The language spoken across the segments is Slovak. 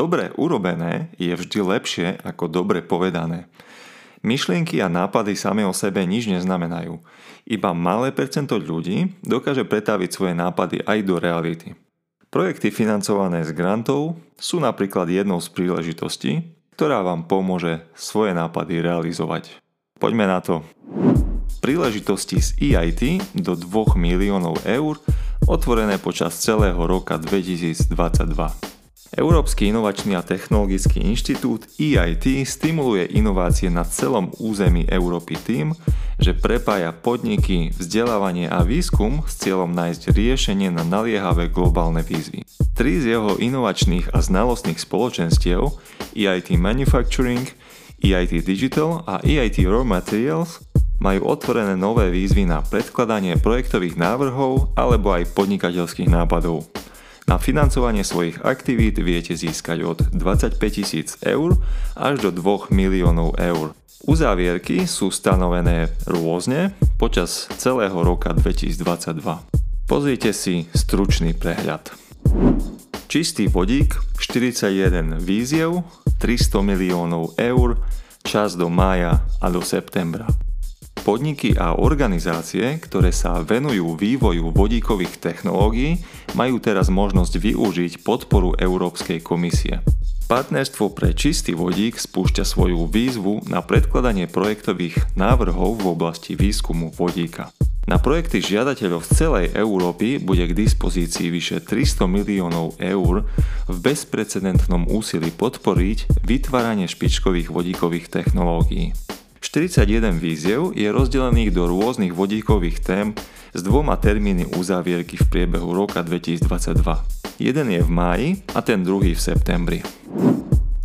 Dobre urobené je vždy lepšie ako dobre povedané. Myšlienky a nápady same o sebe nič neznamenajú. Iba malé percento ľudí dokáže pretaviť svoje nápady aj do reality. Projekty financované z grantov sú napríklad jednou z príležitostí, ktorá vám pomôže svoje nápady realizovať. Poďme na to. Príležitosti z EIT do 2 miliónov eur otvorené počas celého roka 2022. Európsky inovačný a technologický inštitút EIT stimuluje inovácie na celom území Európy tým, že prepája podniky, vzdelávanie a výskum s cieľom nájsť riešenie na naliehavé globálne výzvy. Tri z jeho inovačných a znalostných spoločenstiev EIT Manufacturing, EIT Digital a EIT Raw Materials majú otvorené nové výzvy na predkladanie projektových návrhov alebo aj podnikateľských nápadov. Na financovanie svojich aktivít viete získať od 25 tisíc eur až do 2 miliónov eur. Uzávierky sú stanovené rôzne počas celého roka 2022. Pozrite si stručný prehľad. Čistý vodík, 41 víziev, 300 miliónov eur, čas do mája a do septembra. Podniky a organizácie, ktoré sa venujú vývoju vodíkových technológií, majú teraz možnosť využiť podporu Európskej komisie. Partnerstvo pre čistý vodík spúšťa svoju výzvu na predkladanie projektových návrhov v oblasti výskumu vodíka. Na projekty žiadateľov z celej Európy bude k dispozícii vyše 300 miliónov eur v bezprecedentnom úsilí podporiť vytváranie špičkových vodíkových technológií. 41 víziev je rozdelených do rôznych vodíkových tém s dvoma termíny uzávierky v priebehu roka 2022. Jeden je v máji a ten druhý v septembri.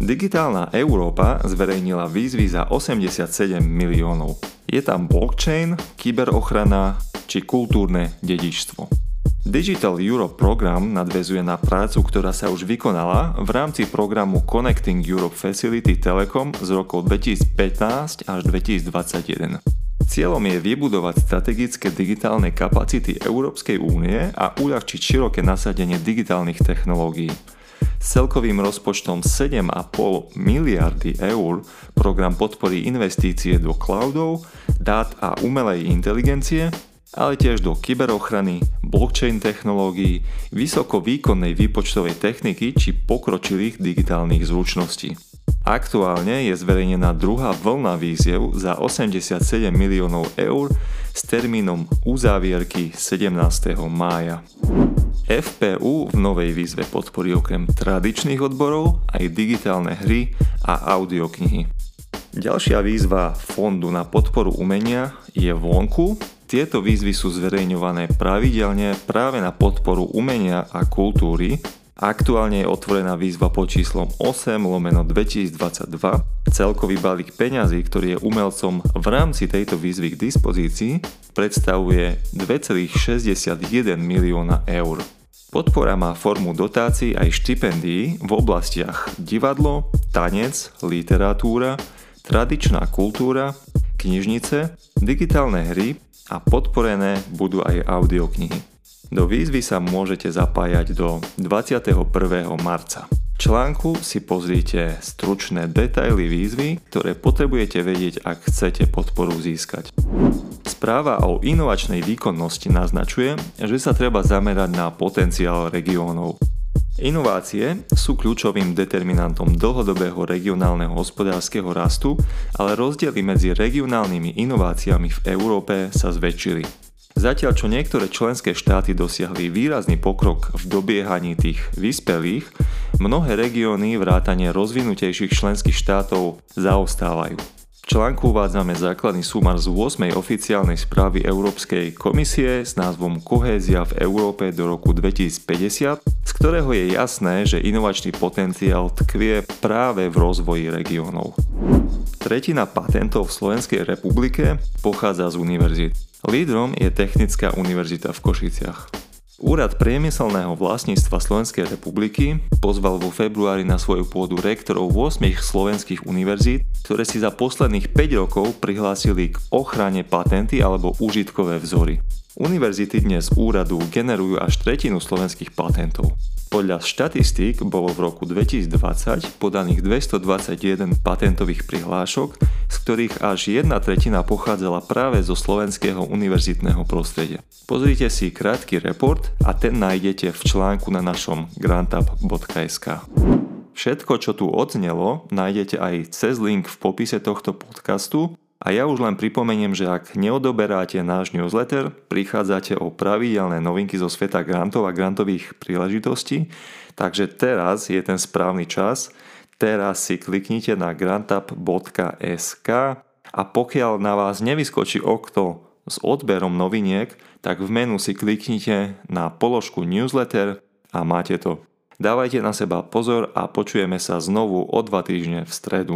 Digitálna Európa zverejnila výzvy za 87 miliónov. Je tam blockchain, kyberochrana či kultúrne dedičstvo. Digital Europe program nadvezuje na prácu, ktorá sa už vykonala v rámci programu Connecting Europe Facility Telecom z rokov 2015 až 2021. Cieľom je vybudovať strategické digitálne kapacity Európskej únie a uľahčiť široké nasadenie digitálnych technológií. S celkovým rozpočtom 7,5 miliardy eur program podporí investície do cloudov, dát a umelej inteligencie, ale tiež do kyberochrany, blockchain technológií, vysoko výkonnej výpočtovej techniky či pokročilých digitálnych zručností. Aktuálne je zverejnená druhá vlna víziev za 87 miliónov eur s termínom uzávierky 17. mája. FPU v novej výzve podporí okrem tradičných odborov aj digitálne hry a audioknihy. Ďalšia výzva Fondu na podporu umenia je vonku tieto výzvy sú zverejňované pravidelne práve na podporu umenia a kultúry. Aktuálne je otvorená výzva pod číslom 8 lomeno 2022. Celkový balík peňazí, ktorý je umelcom v rámci tejto výzvy k dispozícii, predstavuje 2,61 milióna eur. Podpora má formu dotácií aj štipendií v oblastiach divadlo, tanec, literatúra, tradičná kultúra, knižnice, digitálne hry, a podporené budú aj audioknihy. Do výzvy sa môžete zapájať do 21. marca. V článku si pozrite stručné detaily výzvy, ktoré potrebujete vedieť, ak chcete podporu získať. Správa o inovačnej výkonnosti naznačuje, že sa treba zamerať na potenciál regiónov. Inovácie sú kľúčovým determinantom dlhodobého regionálneho hospodárskeho rastu, ale rozdiely medzi regionálnymi inováciami v Európe sa zväčšili. Zatiaľ čo niektoré členské štáty dosiahli výrazný pokrok v dobiehaní tých vyspelých, mnohé regióny vrátane rozvinutejších členských štátov zaostávajú. Článku uvádzame základný súmar z 8. oficiálnej správy Európskej komisie s názvom Kohézia v Európe do roku 2050, z ktorého je jasné, že inovačný potenciál tkvie práve v rozvoji regiónov. Tretina patentov v Slovenskej republike pochádza z univerzít. Lídrom je Technická univerzita v Košiciach. Úrad priemyselného vlastníctva Slovenskej republiky pozval vo februári na svoju pôdu rektorov 8 slovenských univerzít, ktoré si za posledných 5 rokov prihlásili k ochrane patenty alebo užitkové vzory. Univerzity dnes úradu generujú až tretinu slovenských patentov. Podľa štatistík bolo v roku 2020 podaných 221 patentových prihlášok, z ktorých až jedna tretina pochádzala práve zo slovenského univerzitného prostredia. Pozrite si krátky report a ten nájdete v článku na našom grantup.sk. Všetko, čo tu odznelo, nájdete aj cez link v popise tohto podcastu a ja už len pripomeniem, že ak neodoberáte náš newsletter, prichádzate o pravidelné novinky zo sveta grantov a grantových príležitostí, takže teraz je ten správny čas. Teraz si kliknite na grantup.sk a pokiaľ na vás nevyskočí okno s odberom noviniek, tak v menu si kliknite na položku newsletter a máte to. Dávajte na seba pozor a počujeme sa znovu o dva týždne v stredu.